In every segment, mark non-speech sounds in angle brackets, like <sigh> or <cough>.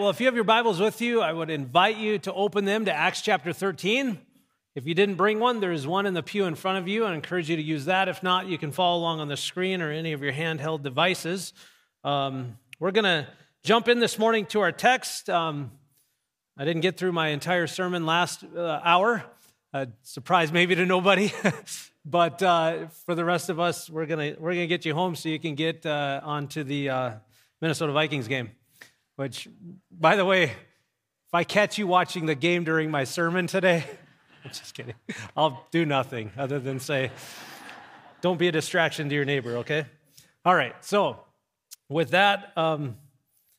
well, if you have your Bibles with you, I would invite you to open them to Acts chapter 13. If you didn't bring one, there's one in the pew in front of you. I encourage you to use that. If not, you can follow along on the screen or any of your handheld devices. Um, we're going to jump in this morning to our text. Um, I didn't get through my entire sermon last uh, hour. Uh, surprise maybe to nobody, <laughs> but uh, for the rest of us, we're gonna we're gonna get you home so you can get uh, onto the uh, Minnesota Vikings game. Which, by the way, if I catch you watching the game during my sermon today, <laughs> I'm just kidding. I'll do nothing other than say, don't be a distraction to your neighbor, okay? All right, so with that, um,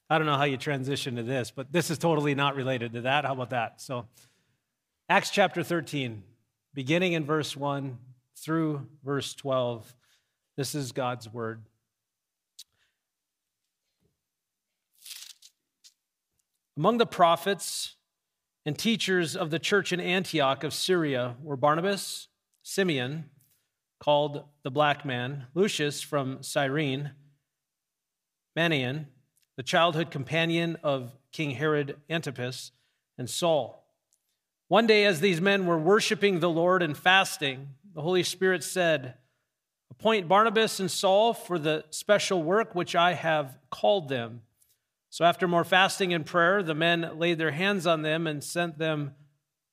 I don't know how you transition to this, but this is totally not related to that. How about that? So, Acts chapter 13, beginning in verse 1 through verse 12, this is God's word. Among the prophets and teachers of the church in Antioch of Syria were Barnabas, Simeon, called the black man, Lucius from Cyrene, Manaen, the childhood companion of King Herod Antipas, and Saul. One day, as these men were worshiping the Lord and fasting, the Holy Spirit said, Appoint Barnabas and Saul for the special work which I have called them. So after more fasting and prayer, the men laid their hands on them and sent them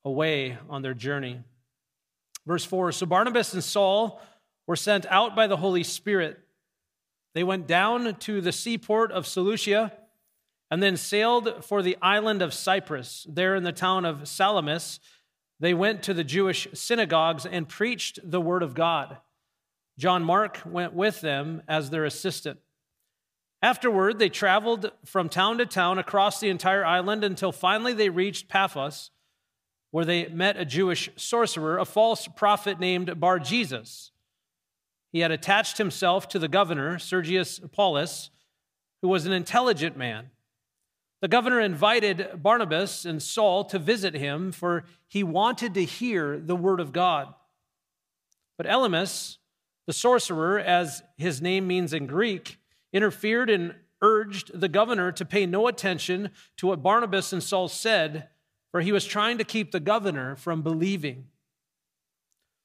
away on their journey. Verse 4 So Barnabas and Saul were sent out by the Holy Spirit. They went down to the seaport of Seleucia and then sailed for the island of Cyprus. There in the town of Salamis, they went to the Jewish synagogues and preached the word of God. John Mark went with them as their assistant. Afterward, they traveled from town to town across the entire island until finally they reached Paphos, where they met a Jewish sorcerer, a false prophet named Bar Jesus. He had attached himself to the governor, Sergius Paulus, who was an intelligent man. The governor invited Barnabas and Saul to visit him, for he wanted to hear the word of God. But Elymas, the sorcerer, as his name means in Greek, interfered and urged the governor to pay no attention to what Barnabas and Saul said, for he was trying to keep the governor from believing.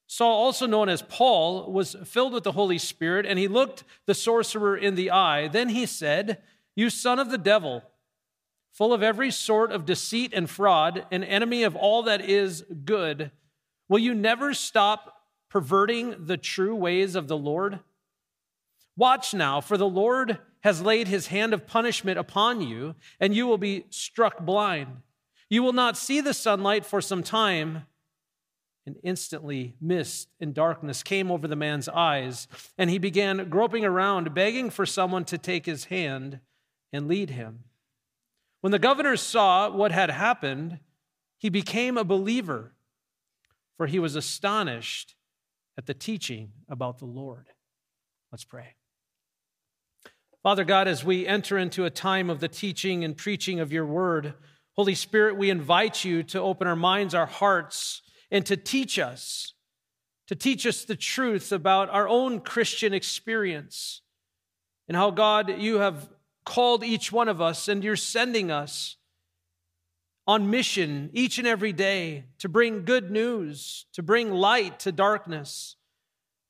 Saul, also known as Paul, was filled with the Holy Spirit, and he looked the sorcerer in the eye. Then he said, You son of the devil, full of every sort of deceit and fraud, an enemy of all that is good, will you never stop perverting the true ways of the Lord? Watch now, for the Lord has laid his hand of punishment upon you, and you will be struck blind. You will not see the sunlight for some time. And instantly, mist and darkness came over the man's eyes, and he began groping around, begging for someone to take his hand and lead him. When the governor saw what had happened, he became a believer, for he was astonished at the teaching about the Lord. Let's pray. Father God, as we enter into a time of the teaching and preaching of your word, Holy Spirit, we invite you to open our minds, our hearts, and to teach us, to teach us the truth about our own Christian experience and how, God, you have called each one of us and you're sending us on mission each and every day to bring good news, to bring light to darkness,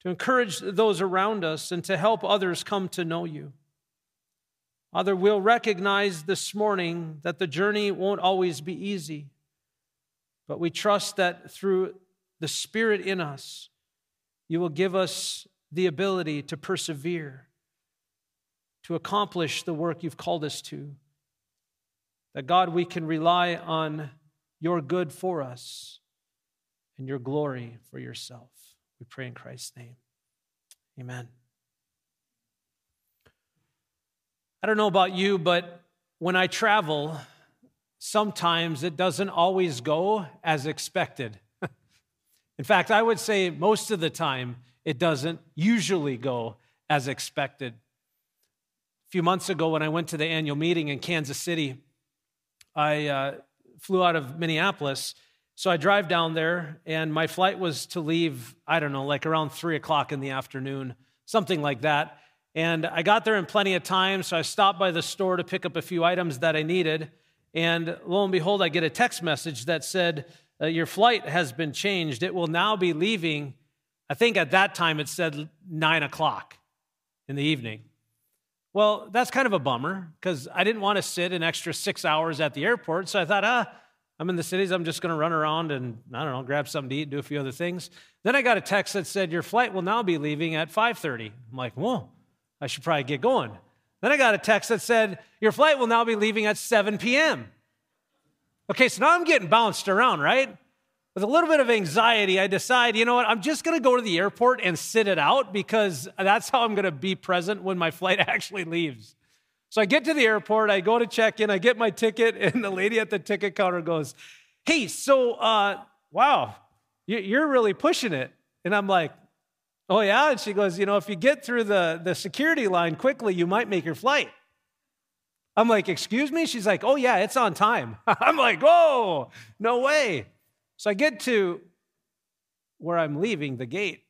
to encourage those around us, and to help others come to know you. Father, we'll recognize this morning that the journey won't always be easy, but we trust that through the Spirit in us, you will give us the ability to persevere, to accomplish the work you've called us to. That God, we can rely on your good for us and your glory for yourself. We pray in Christ's name. Amen. I don't know about you, but when I travel, sometimes it doesn't always go as expected. <laughs> In fact, I would say most of the time it doesn't usually go as expected. A few months ago, when I went to the annual meeting in Kansas City, I uh, flew out of Minneapolis. So I drive down there, and my flight was to leave, I don't know, like around three o'clock in the afternoon, something like that. And I got there in plenty of time, so I stopped by the store to pick up a few items that I needed. And lo and behold, I get a text message that said, uh, Your flight has been changed. It will now be leaving. I think at that time it said nine o'clock in the evening. Well, that's kind of a bummer because I didn't want to sit an extra six hours at the airport. So I thought, ah, I'm in the cities. I'm just going to run around and, I don't know, grab something to eat, do a few other things. Then I got a text that said, Your flight will now be leaving at 5.30. I'm like, whoa, I should probably get going. Then I got a text that said, Your flight will now be leaving at 7 p.m. Okay, so now I'm getting bounced around, right? With a little bit of anxiety, I decide, you know what, I'm just gonna go to the airport and sit it out because that's how I'm gonna be present when my <laughs> flight actually leaves. So I get to the airport, I go to check in, I get my ticket, <laughs> and the lady at the ticket counter goes, Hey, so, uh, wow, you're really pushing it. And I'm like, Oh, yeah? And she goes, You know, if you get through the, the security line quickly, you might make your flight. I'm like, Excuse me? She's like, Oh, yeah, it's on time. <laughs> I'm like, Oh, no way. So I get to where I'm leaving the gate,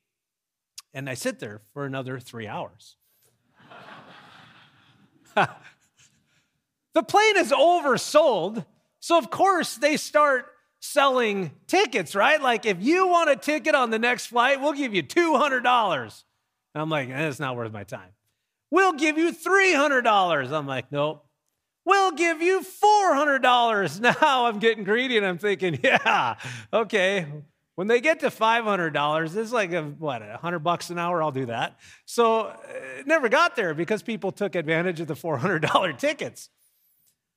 and I sit there for another three hours. <laughs> the plane is oversold, so of course they start selling tickets, right? Like, if you want a ticket on the next flight, we'll give you $200. And I'm like, eh, it's not worth my time. We'll give you $300. I'm like, nope. We'll give you $400. <laughs> Now I'm getting greedy and I'm thinking, <laughs> yeah, okay. When they get to $500, it's like, a, what, 100 bucks an hour? I'll do that. So it never got there because people took advantage of the $400 tickets.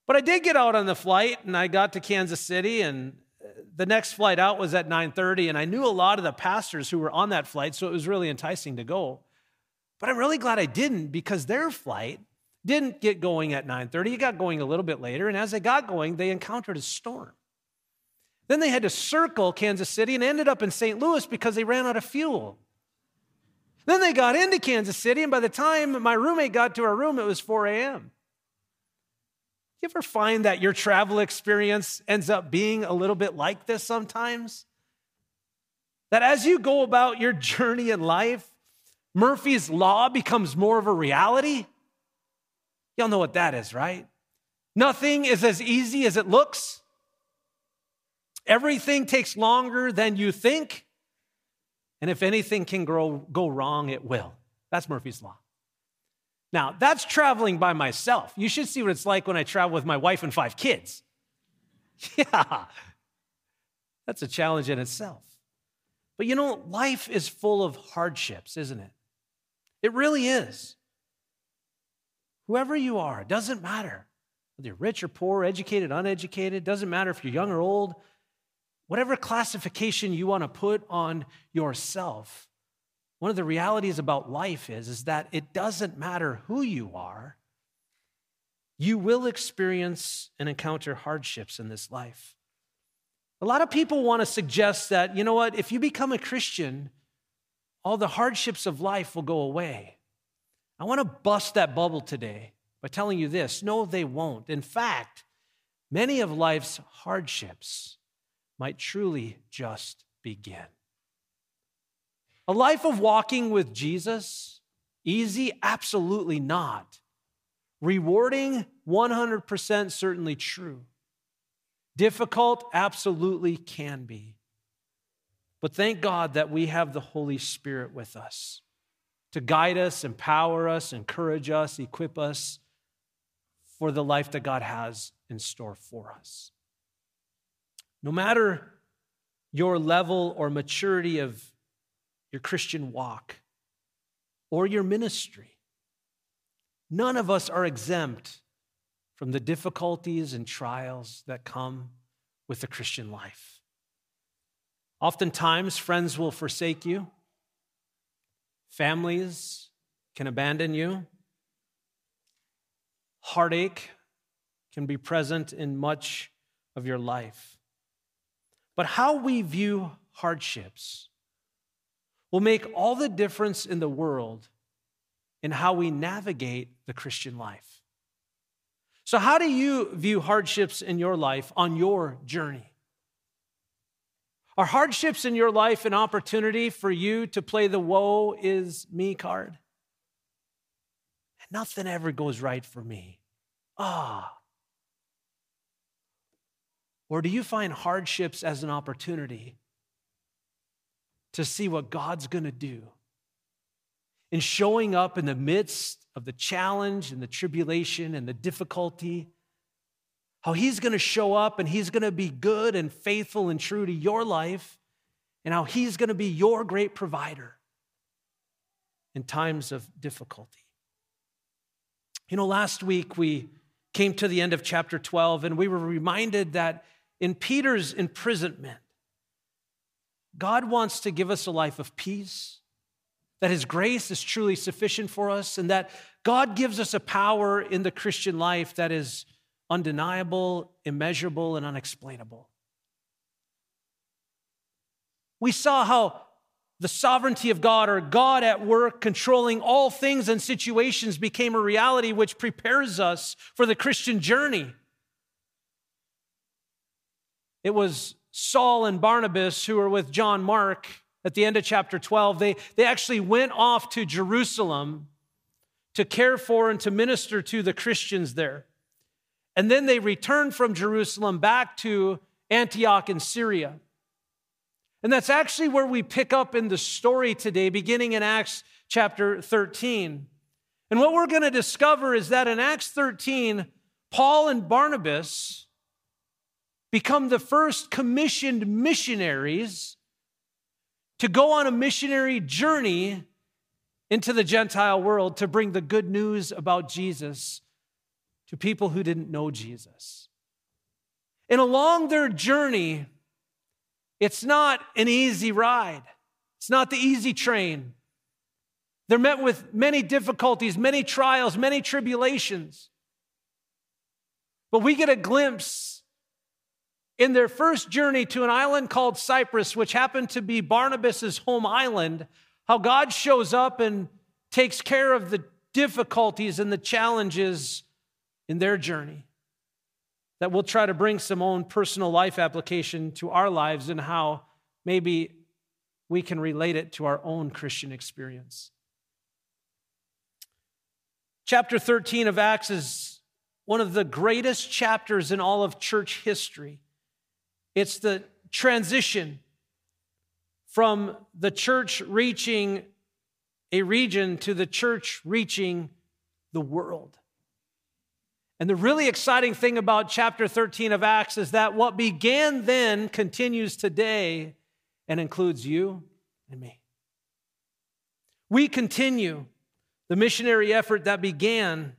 But I did get out on the flight and I got to Kansas City and the next flight out was at 9:30 and I knew a lot of the pastors who were on that flight so it was really enticing to go. But I'm really glad I didn't because their flight didn't get going at 9:30. It got going a little bit later and as they got going they encountered a storm. Then they had to circle Kansas City and ended up in St. Louis because they ran out of fuel. Then they got into Kansas City and by the time my roommate got to our room it was 4 a.m. You ever find that your travel experience ends up being a little bit like this sometimes? That as you go about your <laughs> journey in life, Murphy's Law becomes more of a reality? Y'all know what that is, right? Nothing is as easy as it looks. Everything takes longer than you think. And if anything can grow, go wrong, it will. That's Murphy's Law. Now, that's traveling by myself. You should see what it's like when I travel with my wife and five kids. <laughs> Yeah, that's a challenge in itself. But you know, life is full of hardships, isn't it? It really is. Whoever you are, it doesn't matter whether you're rich or poor, educated, uneducated, doesn't matter if you're young or old, whatever classification you want to put on yourself, one of the realities about life is, is that it doesn't matter who you are, you will experience and encounter hardships in this life. A lot of people want to suggest that, you know what, if you become a Christian, all the hardships of life will go away. I want to bust that bubble today by telling you this no, they won't. In fact, many of life's hardships might truly just begin. A life of walking with Jesus, easy? Absolutely not. Rewarding? 100% certainly true. Difficult? Absolutely can be. But thank God that we have the Holy Spirit with us to guide us, empower us, encourage us, equip us for the life that God has in store for us. No matter your level or maturity of your Christian walk, or your ministry. None of us are exempt from the difficulties and trials that come with the Christian life. Oftentimes, friends will forsake you, families can abandon you, heartache can be present in much of your life. But how we view hardships will make all the difference in the world in how we navigate the Christian life. So, how do you view hardships in your life on your journey? Are hardships in your life an opportunity for you to play the woe is me card? And nothing ever goes right for me. Ah. Or do you find hardships as an opportunity to see what God's going to do in showing up in the midst of the challenge and the tribulation and the difficulty? How He's going to show up and He's going to be good and faithful and true to your life, and how He's going to be your great provider in times of difficulty. You know, last week we came to the end of chapter 12 and we were reminded that in Peter's imprisonment, God wants to give us a life of peace, that His grace is truly sufficient for us, and that God gives us a power in the Christian life that is undeniable, immeasurable, and unexplainable. We saw how the sovereignty of God or God at work controlling all things and situations became a reality which prepares us for the Christian journey. It was Saul and Barnabas who were with John Mark at the end of chapter 12. They, they actually went off to Jerusalem to care for and to minister to the Christians there. And then they returned from Jerusalem back to Antioch in Syria. And that's actually where we pick up in the story today, beginning in Acts chapter 13. And what we're going to discover is that in Acts 13, Paul and Barnabas become the first commissioned missionaries to go on a missionary journey into the Gentile world to bring the good news about Jesus to people who didn't know Jesus. And along their journey, it's not an easy ride, it's not the easy train. They're met with many difficulties, many trials, many tribulations. But we get a glimpse in their first journey to an island called Cyprus, which happened to be Barnabas' home island, how God shows up and takes care of the difficulties and the challenges in their journey that we'll try to bring some own personal life application to our lives and how maybe we can relate it to our own Christian experience. Chapter 13 of Acts is one of the greatest chapters in all of church history. It's the transition from the church reaching a region to the church reaching the world. And the really exciting thing about chapter 13 of Acts is that what began then continues today and includes you and me. We continue the missionary effort that began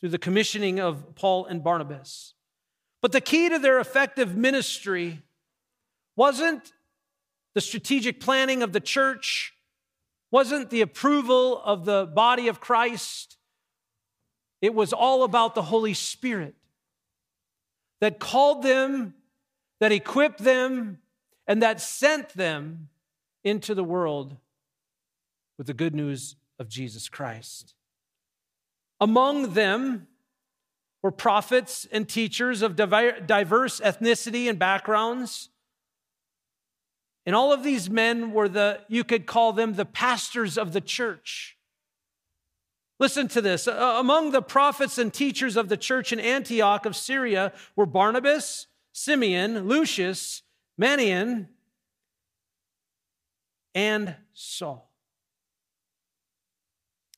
through the commissioning of Paul and Barnabas. But the key to their effective ministry wasn't the strategic planning of the church, wasn't the approval of the body of Christ it was all about the Holy Spirit that called them, that equipped them, and that sent them into the world with the good news of Jesus Christ. Among them were prophets and teachers of diverse ethnicity and backgrounds. And all of these men were the, you could call them the pastors of the church. Listen to this. Among the prophets and teachers of the church in Antioch of Syria were Barnabas, Simeon, Lucius, Manaen, and Saul.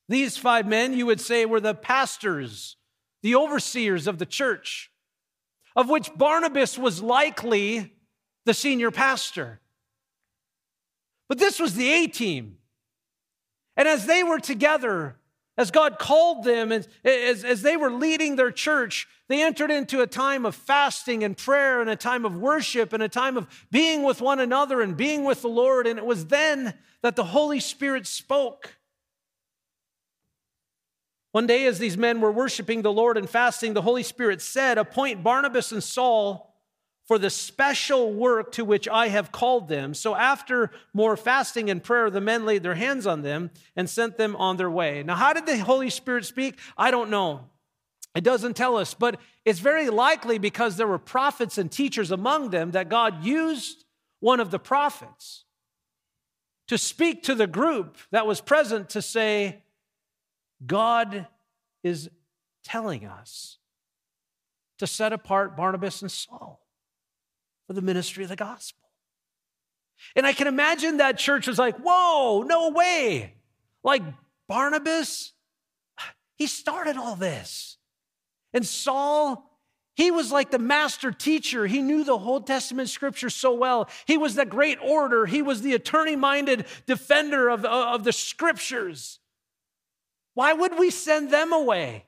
These five men, you would say, were the pastors, the overseers of the church, of which Barnabas was likely the senior pastor. But this was the A team. And as they were together, as God called them, and as, as they were leading their church, they entered into a time of fasting and prayer and a time of worship and a time of being with one another and being with the Lord. And it was then that the Holy Spirit spoke. One day, as these men were worshiping the Lord and fasting, the Holy Spirit said, Appoint Barnabas and Saul for the special work to which I have called them. So after more fasting and prayer, the men laid their hands on them and sent them on their way. Now, how did the Holy Spirit speak? I don't know. It doesn't tell us, but it's very likely because there were prophets and teachers among them that God used one of the prophets to speak to the group that was present to say, God is telling us to set apart Barnabas and Saul for the ministry of the gospel. And I can imagine that church was like, whoa, no way. Like Barnabas, he started all this. And Saul, he was like the master teacher. He knew the Old Testament scripture so well. He was the great orator. He was the attorney minded defender of, of the scriptures. Why would we send them away?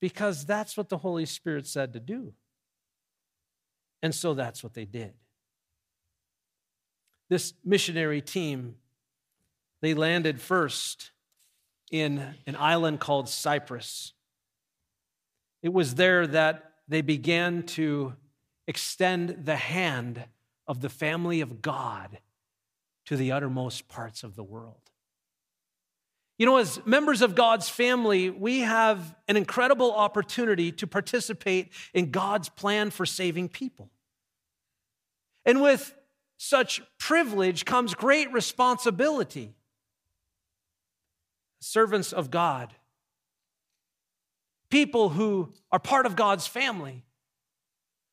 Because that's what the Holy Spirit said to do. And so that's what they did. This missionary team, they landed first in an island called Cyprus. It was there that they began to extend the hand of the family of God to the uttermost parts of the world. You know, as members of God's family, we have an incredible opportunity to participate in God's plan for saving people. And with such privilege comes great responsibility. Servants of God, people who are part of God's family,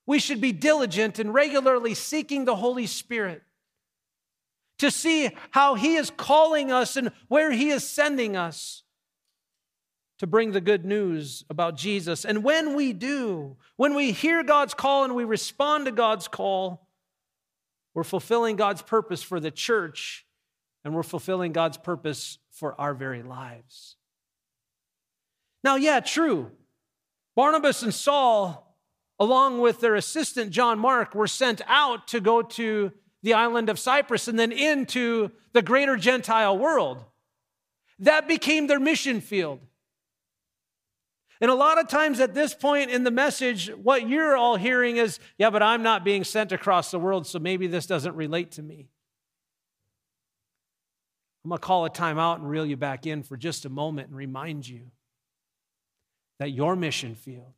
we should be diligent in regularly seeking the Holy Spirit to see how He is calling us and where He is sending us to bring the good news about Jesus. And when we do, when we hear God's call and we respond to God's call, we're fulfilling God's purpose for the church and we're fulfilling God's purpose for our very lives. Now, yeah, true. Barnabas and Saul, along with their assistant John Mark, were sent out to go to the island of Cyprus and then into the greater Gentile world. That became their mission field. And a lot of times at this point in the message, what you're all hearing is, yeah, but I'm not being sent across the world, so maybe this doesn't relate to me. I'm going to call a time out and reel you back in for just a moment and remind you that your mission field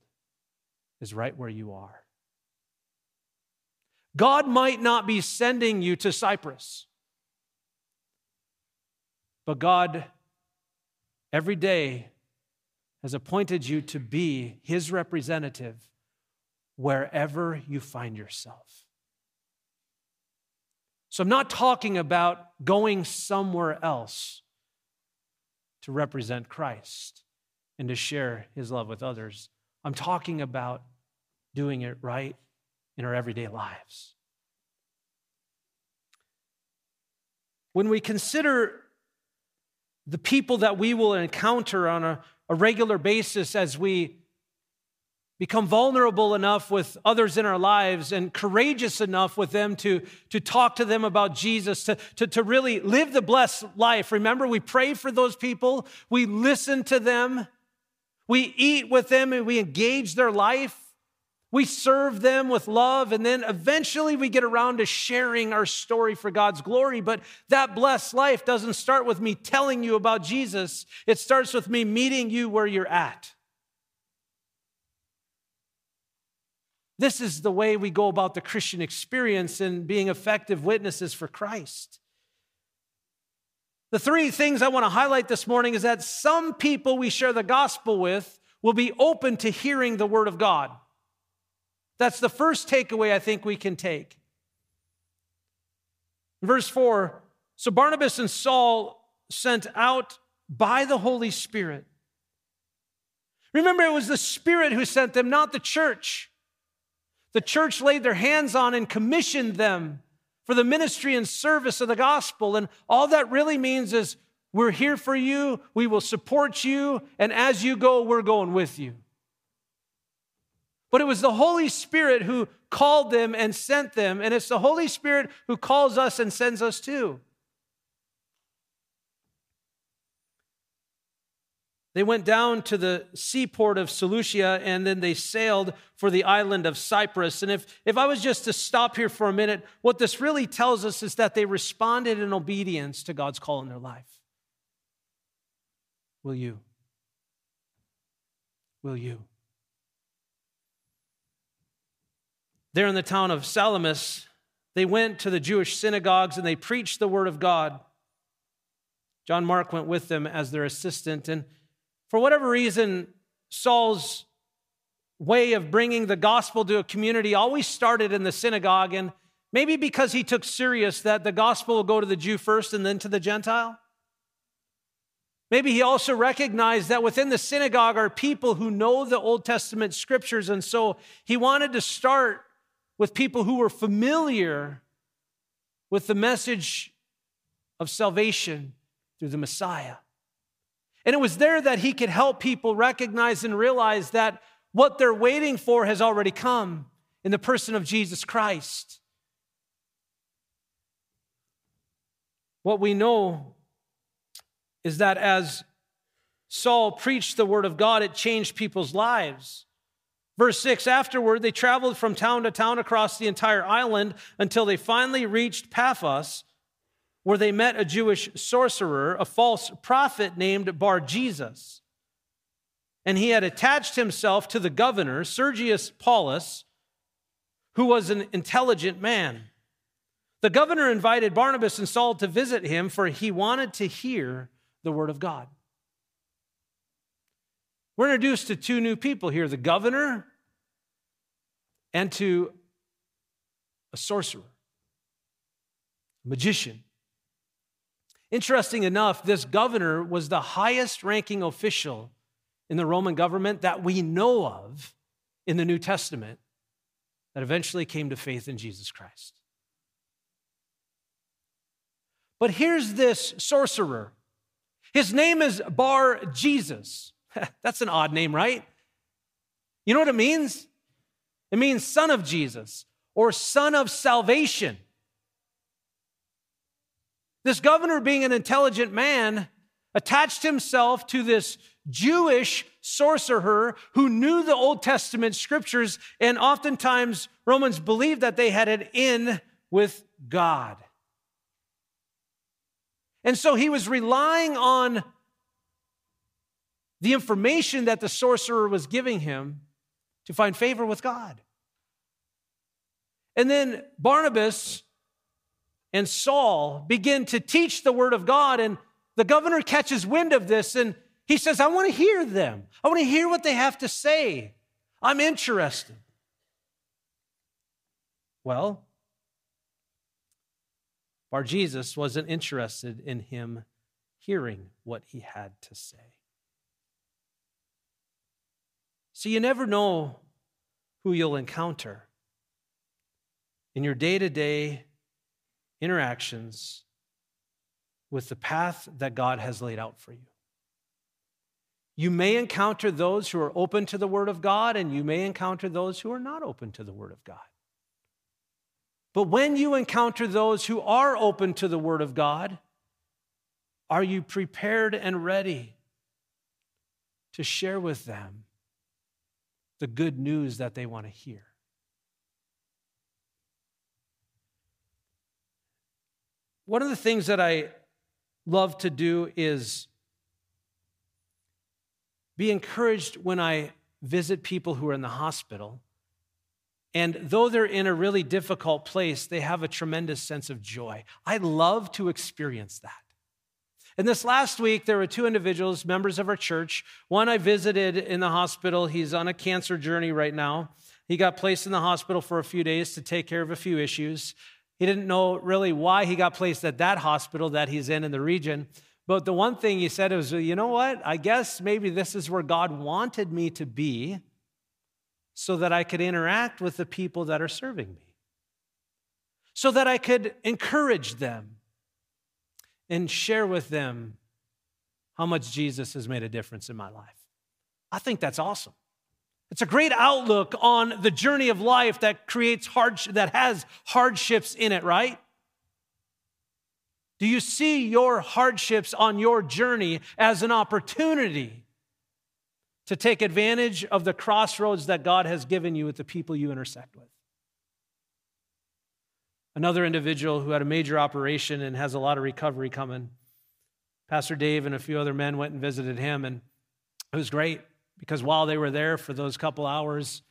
is right where you are. God might not be sending you to Cyprus, but God every day has appointed you to be his representative wherever you find yourself. So I'm not talking about going somewhere else to represent Christ and to share his love with others. I'm talking about doing it right in our everyday lives. When we consider the people that we will encounter on a, a regular basis as we become vulnerable enough with others in our lives and courageous enough with them to, to talk to them about Jesus, to, to, to really live the blessed life. Remember, we pray for those people, we listen to them, we eat with them, and we engage their life. We serve them with love, and then eventually we get around to sharing our story for God's glory. But that blessed life doesn't start with me telling you about Jesus, it starts with me meeting you where you're at. This is the way we go about the Christian experience and being effective witnesses for Christ. The three things I want to highlight this morning is that some people we share the gospel with will be open to hearing the word of God. That's the first takeaway I think we can take. Verse 4 So Barnabas and Saul sent out by the Holy Spirit. Remember, it was the Spirit who sent them, not the church. The church laid their hands on and commissioned them for the ministry and service of the gospel. And all that really means is we're here for you, we will support you, and as you go, we're going with you. But it was the Holy Spirit who called them and sent them, and it's the Holy Spirit who calls us and sends us too. They went down to the seaport of Seleucia and then they sailed for the island of Cyprus. And if, if I was just to stop here for a minute, what this really tells us is that they responded in obedience to God's call in their life. Will you? Will you? There in the town of Salamis, they went to the Jewish synagogues and they preached the word of God. John Mark went with them as their assistant. And for whatever reason, Saul's way of bringing the gospel to a community always started in the synagogue, and maybe because he took serious that the gospel will go to the Jew first and then to the Gentile. Maybe he also recognized that within the synagogue are people who know the Old Testament scriptures, and so he wanted to start with people who were familiar with the message of salvation through the Messiah. And it was there that he could help people recognize and realize that what they're waiting for has already come in the person of Jesus Christ. What we know is that as Saul preached the word of God, it changed people's lives. Verse 6 Afterward, they traveled from town to town across the entire island until they finally reached Paphos, where they met a Jewish sorcerer, a false prophet named Bar Jesus. And he had attached himself to the governor, Sergius Paulus, who was an intelligent man. The governor invited Barnabas and Saul to visit him, for he wanted to hear the word of God. We're introduced to two new people here the governor and to a sorcerer, a magician. Interesting enough, this governor was the highest ranking official in the Roman government that we know of in the New Testament that eventually came to faith in Jesus Christ. But here's this sorcerer. His name is Bar Jesus. <laughs> That's an odd name, right? You know what it means? It means son of Jesus or son of salvation. This governor, being an intelligent man, attached himself to this Jewish sorcerer who knew the Old Testament scriptures, and oftentimes Romans believed that they had it in with God. And so he was relying on the information that the sorcerer was giving him to find favor with God. And then Barnabas and Saul begin to teach the word of God, and the governor catches wind of this and he says, I want to hear them. I want to hear what they have to say. I'm interested. Well, Bar Jesus wasn't interested in him hearing what he had to say. So you never know who you'll encounter in your day to day interactions with the path that God has laid out for you. You may encounter those who are open to the Word of God, and you may encounter those who are not open to the Word of God. But when you encounter those who are open to the Word of God, are you prepared and ready to share with them the good news that they want to hear? One of the things that I love to do is be encouraged when I visit people who are in the hospital and though they're in a really difficult place, they have a tremendous sense of joy. I love to experience that. And this last week, there were two individuals, members of our church. One I visited in the hospital. He's on a cancer journey right now. He got placed in the hospital for a few days to take care of a few issues. He didn't know really why he got placed at that hospital that he's in in the region. But the one thing he said was, you know what? I guess maybe this is where God wanted me to be so that I could interact with the people that are serving me, so that I could encourage them and share with them how much Jesus has made a difference in my life. I think that's awesome. It's a great outlook on the journey of life that creates hardship, that has hardships in it, right? Do you see your hardships on your journey as an opportunity to take advantage of the crossroads that God has given you with the people you intersect with. Another individual who had a major operation and has a lot of recovery coming. Pastor Dave and a few other men went and visited him, and it was great because while they were there for those couple hours,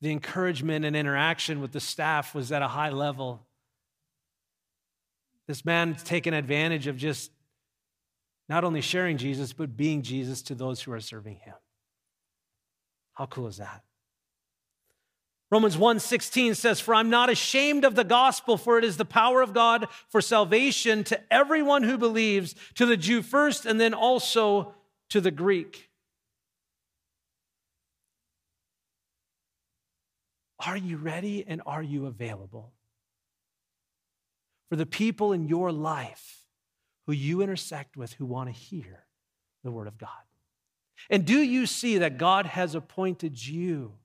the encouragement and interaction with the staff was at a high level. This man's taken advantage of just not only sharing Jesus, but being Jesus to those who are serving him. How cool is that? Romans 1:16 says, "For I'm not ashamed of the gospel, for it is the power of God for salvation to everyone who believes, to the Jew first and then also to the Greek." Are you ready and are you available? For the people in your life who you intersect with who want to hear the word of God. And do you see that God has appointed you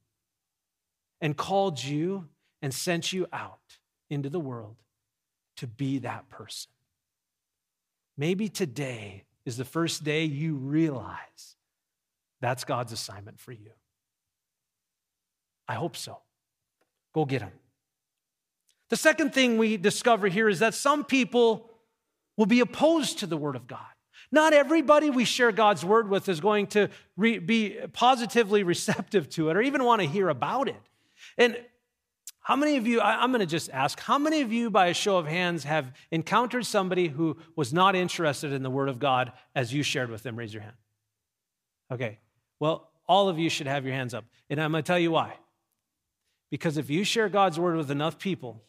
and called you and sent you out into the world to be that person? Maybe today is the first day you realize that's God's assignment for you. I hope so. Go get them. The second thing we discover here is that some people will be opposed to the Word of God. Not everybody we share God's Word with is going to re- be positively receptive to it or even want to hear about it. And how many of you, I, I'm going to just ask, how many of you, by a show of hands, have encountered somebody who was not interested in the Word of God as you shared with them? Raise your hand. Okay, well, all of you should have your hands up. And I'm going to tell you why. Because if you share God's Word with enough people,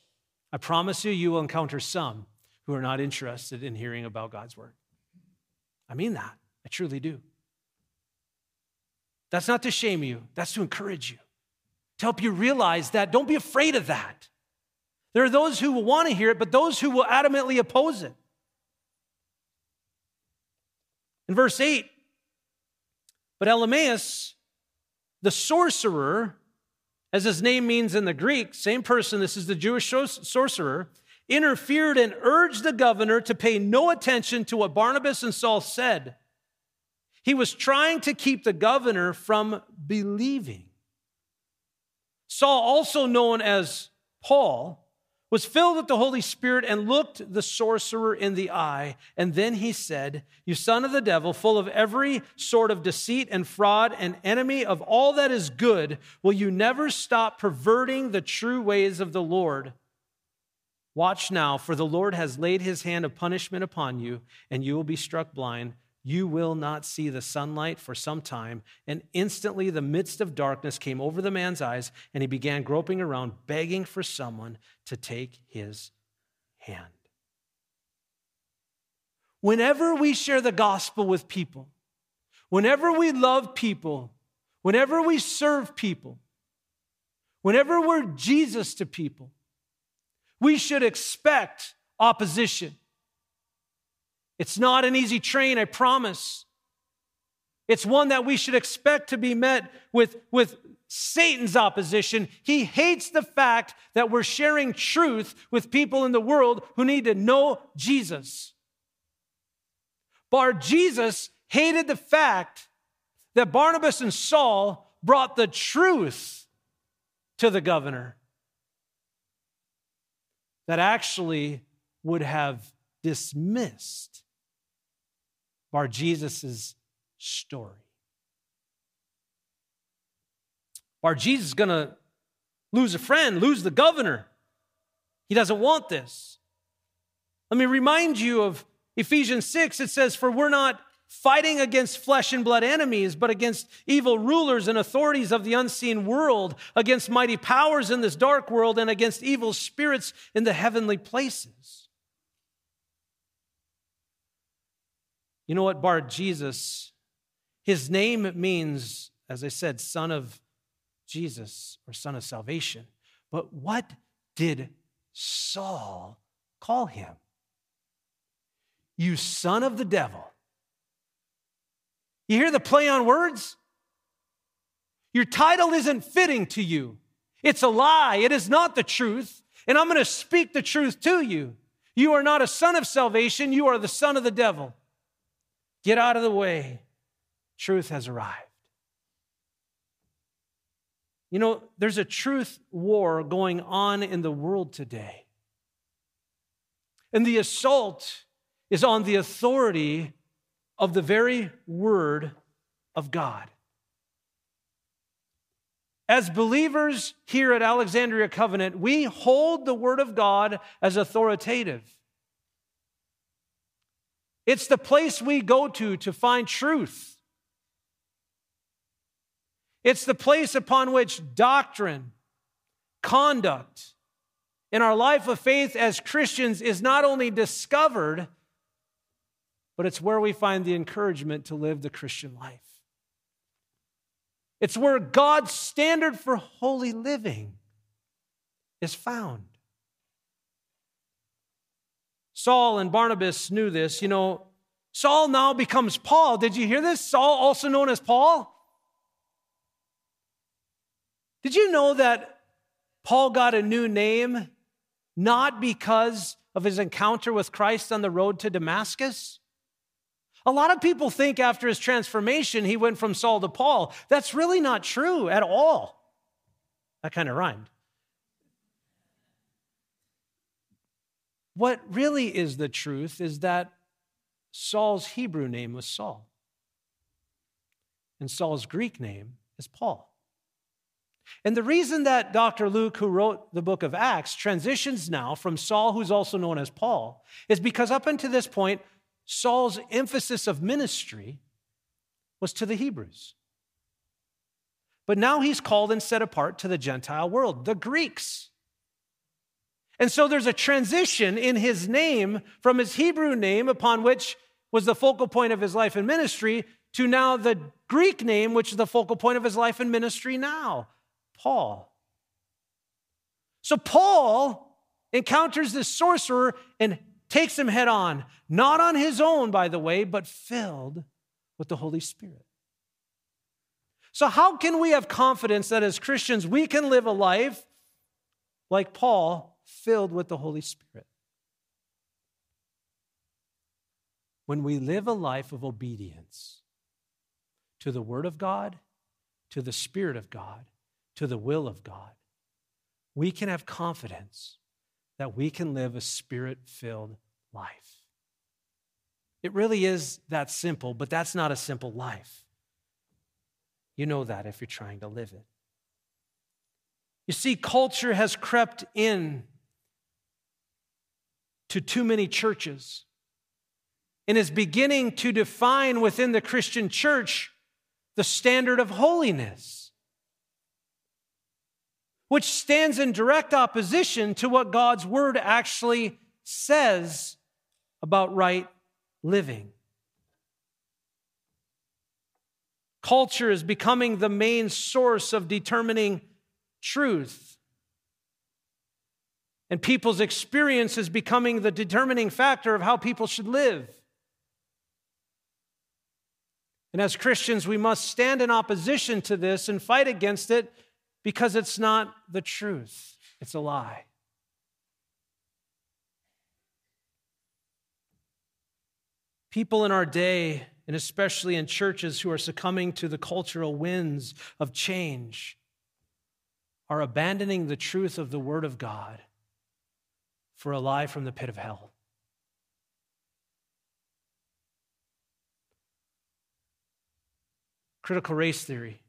I promise you, you will encounter some who are not interested in hearing about God's word. I mean that. I truly do. That's not to shame you, that's to encourage you, to help you realize that don't be afraid of that. There are those who will want to hear it, but those who will adamantly oppose it. In verse 8, but Elymas, the sorcerer, as his name means in the Greek, same person, this is the Jewish sorcerer, interfered and urged the governor to pay no attention to what Barnabas and Saul said. He was trying to keep the governor from believing. Saul, also known as Paul, was filled with the Holy Spirit and looked the sorcerer in the eye. And then he said, You son of the devil, full of every sort of deceit and fraud, and enemy of all that is good, will you never stop perverting the true ways of the Lord? Watch now, for the Lord has laid his hand of punishment upon you, and you will be struck blind. You will not see the sunlight for some time. And instantly the midst of darkness came over the man's eyes, and he began groping around, begging for someone to take his hand. Whenever we share the gospel with people, whenever we love people, whenever we serve people, whenever we're Jesus to people, we should expect opposition. It's not an easy train, I promise. It's one that we should expect to be met with, with Satan's opposition. He hates the fact that we're sharing truth with people in the world who need to know Jesus. Bar Jesus hated the fact that Barnabas and Saul brought the truth to the governor that actually would have dismissed Bar Jesus' story. Bar Jesus is going to lose a friend, lose the governor. He doesn't want this. Let me remind you of Ephesians 6. It says, For we're not fighting against flesh and blood enemies, but against evil rulers and authorities of the unseen world, against mighty powers in this dark world, and against evil spirits in the heavenly places. You know what, Bar Jesus? His name means, as I said, son of Jesus or son of salvation. But what did Saul call him? You son of the devil. You hear the play on words? Your title isn't fitting to you. It's a lie. It is not the truth. And I'm going to speak the truth to you. You are not a son of salvation. You are the son of the devil. Get out of the way. Truth has arrived. You know, there's a truth war going on in the world today. And the assault is on the authority of the very word of God. As believers here at Alexandria Covenant, we hold the word of God as authoritative. It's the place we go to to find truth. It's the place upon which doctrine, conduct in our life of faith as Christians is not only discovered, but it's where we find the encouragement to live the Christian life. It's where God's standard for holy living is found. Saul and Barnabas knew this. You know, Saul now becomes Paul. Did you hear this? Saul, also known as Paul. Did you know that Paul got a new name not because of his encounter with Christ on the road to Damascus? A lot of people think after his transformation, he went from Saul to Paul. That's really not true at all. That kind of rhymed. What really is the truth is that Saul's Hebrew name was Saul, and Saul's Greek name is Paul. And the reason that Dr. Luke, who wrote the book of Acts, transitions now from Saul, who's also known as Paul, is because up until this point, Saul's emphasis of ministry was to the Hebrews. But now he's called and set apart to the Gentile world, the Greeks. And so there's a transition in his name from his Hebrew name, upon which was the focal point of his life and ministry, to now the Greek name, which is the focal point of his life and ministry now Paul. So Paul encounters this sorcerer and takes him head on, not on his own, by the way, but filled with the Holy Spirit. So, how can we have confidence that as Christians we can live a life like Paul, filled with the Holy Spirit? When we live a life of obedience to the Word of God, to the Spirit of God, to the will of God, we can have confidence that we can live a spirit filled life. It really is that simple, but that's not a simple life. You know that if you're trying to live it. You see, culture has crept in to too many churches and is beginning to define within the Christian church the standard of holiness which stands in direct opposition to what God's word actually says about right living. Culture is becoming the main source of determining truth. And people's experience is becoming the determining factor of how people should live. And as Christians, we must stand in opposition to this and fight against it because it's not the truth, it's a lie. People in our day, and especially in churches who are succumbing to the cultural winds of change, are abandoning the truth of the Word of God for a lie from the pit of hell. Critical race theory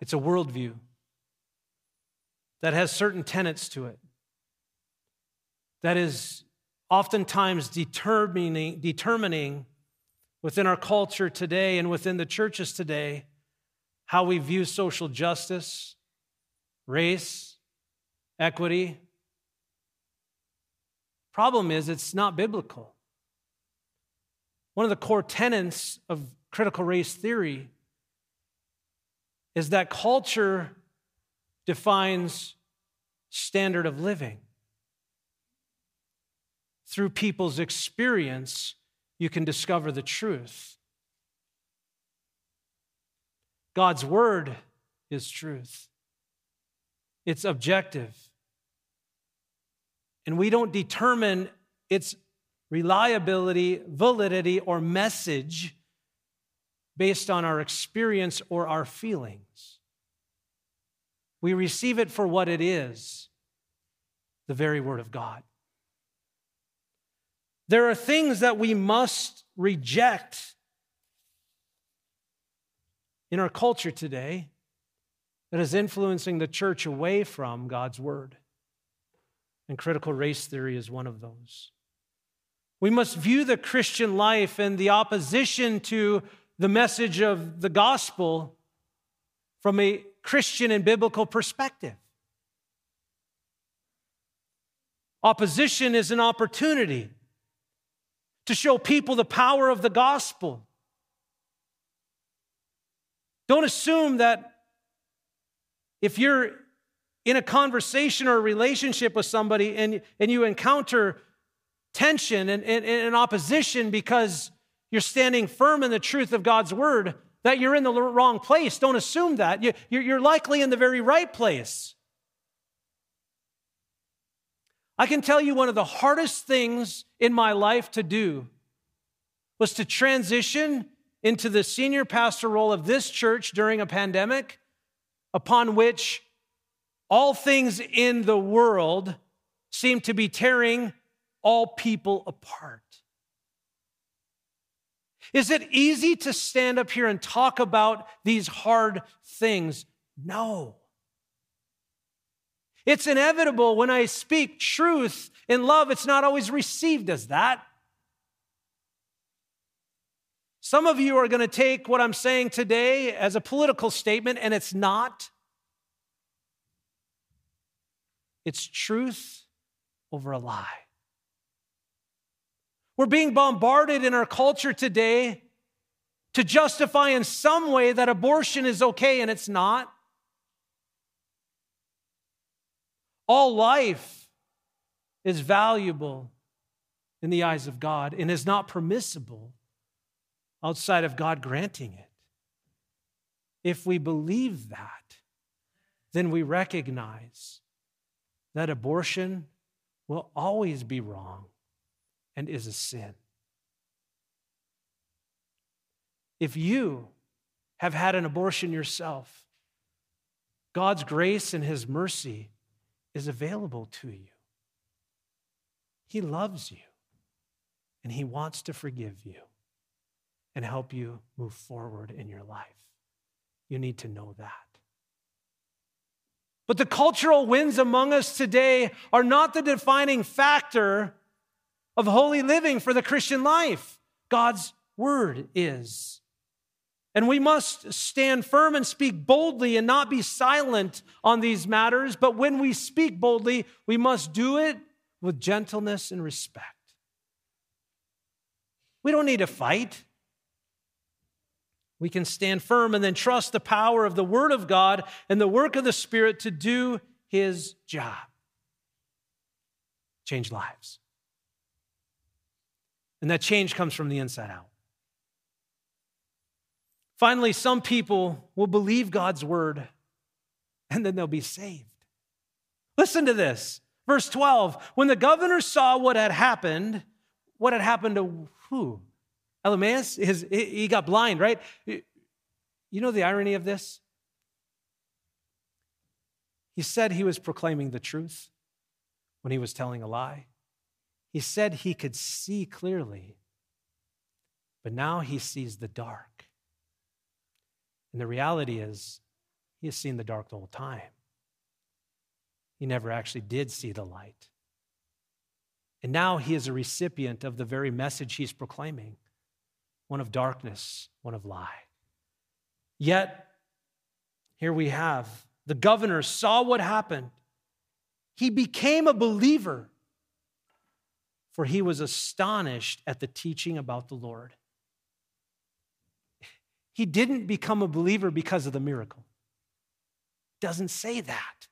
it's a worldview that has certain tenets to it, that is oftentimes determining, determining within our culture today and within the churches today how we view social justice, race, equity. Problem is, it's not biblical. One of the core tenets of critical race theory is that culture defines standard of living. Through people's experience, you can discover the truth. God's word is truth, it's objective. And we don't determine its reliability, validity, or message based on our experience or our feelings. We receive it for what it is the very Word of God. There are things that we must reject in our culture today that is influencing the church away from God's Word. And critical race theory is one of those. We must view the Christian life and the opposition to the message of the gospel from a Christian and biblical perspective. Opposition is an opportunity to show people the power of the gospel. Don't assume that if you're in a conversation or a relationship with somebody and, and you encounter tension and, and, and opposition because you're standing firm in the truth of God's word, that you're in the wrong place. Don't assume that. You, you're likely in the very right place. I can tell you one of the hardest things in my life to do was to transition into the senior pastor role of this church during a pandemic upon which all things in the world seem to be tearing all people apart. Is it easy to stand up here and talk about these hard things? No. It's inevitable when I speak truth in love, it's not always received as that. Some of you are going to take what I'm saying today as a political statement, and it's not. It's truth over a lie. We're being bombarded in our culture today to justify in some way that abortion is okay, and it's not. All life is valuable in the eyes of God and is not permissible outside of God granting it. If we believe that, then we recognize that abortion will always be wrong and is a sin. If you have had an abortion yourself, God's grace and His mercy is available to you. He loves you and He wants to forgive you and help you move forward in your life. You need to know that. But the cultural winds among us today are not the defining factor of holy living for the Christian life. God's word is. And we must stand firm and speak boldly and not be silent on these matters. But when we speak boldly, we must do it with gentleness and respect. We don't need to fight. We can stand firm and then trust the power of the Word of God and the work of the Spirit to do His job. Change lives. And that change comes from the inside out. Finally, some people will believe God's word and then they'll be saved. Listen to this. Verse 12 When the governor saw what had happened, what had happened to who? Elymas, his, he got blind, right? You know the irony of this? He said he was proclaiming the truth when he was telling a lie. He said he could see clearly, but now he sees the dark. And the reality is, he has seen the dark the whole time. He never actually did see the light. And now he is a recipient of the very message he's proclaiming one of darkness, one of lie. Yet, here we have the governor saw what happened. He became a believer, for he was astonished at the teaching about the Lord. He didn't become a believer because of the miracle. Doesn't say that.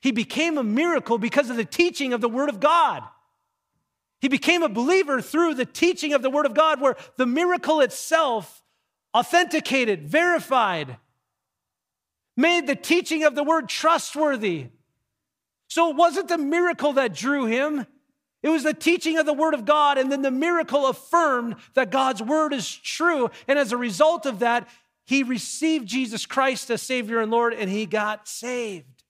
He became a miracle because of the teaching of the Word of God. He became a believer through the teaching of the Word of God, where the miracle itself authenticated, verified, made the teaching of the Word trustworthy. So it wasn't the miracle that drew him, it was the teaching of the Word of God, and then the miracle affirmed that God's Word is true. And as a result of that, he received Jesus Christ as Savior and Lord, and he got saved.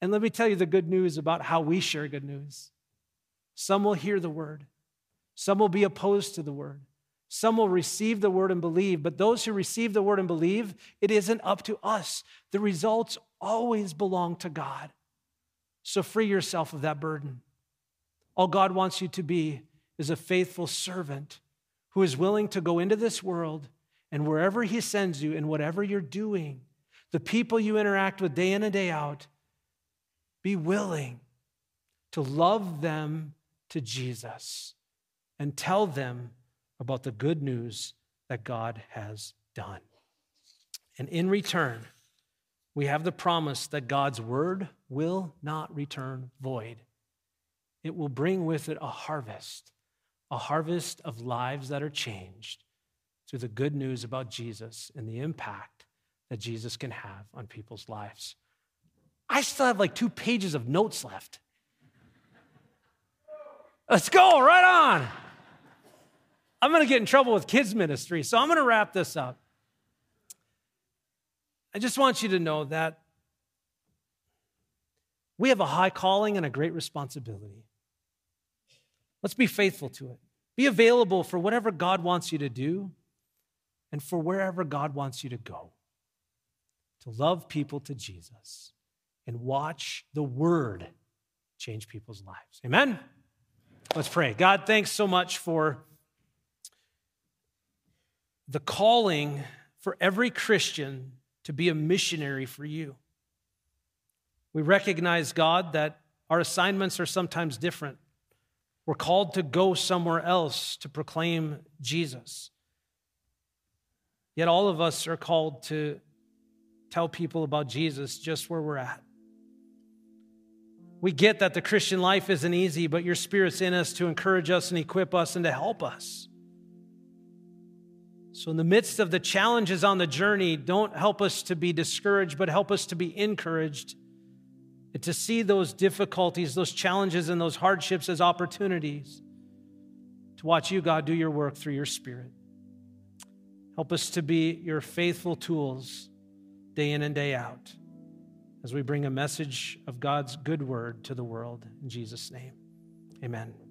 And let me tell you the good news about how we share good news. Some will hear the Word, some will be opposed to the Word. Some will receive the word and believe, but those who receive the word and believe, it isn't up to us. The results always belong to God. So free yourself of that burden. All God wants you to be is a faithful servant who is willing to go into this world and wherever He sends you and whatever you're doing, the people you interact with day in and day out, be willing to love them to Jesus and tell them about the good news that God has done. And in return, we have the promise that God's word will not return void. It will bring with it a harvest, a harvest of lives that are changed through the good news about Jesus and the impact that Jesus can have on people's lives. I still have like two pages of notes left. Let's go, right on. I'm going to get in trouble with kids' ministry, so I'm going to wrap this up. I just want you to know that we have a high calling and a great responsibility. Let's be faithful to it. Be available for whatever God wants you to do and for wherever God wants you to go. To love people to Jesus and watch the word change people's lives. Amen? Let's pray. God, thanks so much for the calling for every Christian to be a missionary for you. We recognize, God, that our assignments are sometimes different. We're called to go somewhere else to proclaim Jesus. Yet all of us are called to tell people about Jesus just where we're at. We get that the Christian life isn't easy, but your Spirit's in us to encourage us and equip us and to help us. So, in the midst of the challenges on the journey, don't help us to be discouraged, but help us to be encouraged and to see those difficulties, those challenges, and those hardships as opportunities to watch you, God, do your work through your Spirit. Help us to be your faithful tools day in and day out as we bring a message of God's good word to the world. In Jesus' name, amen.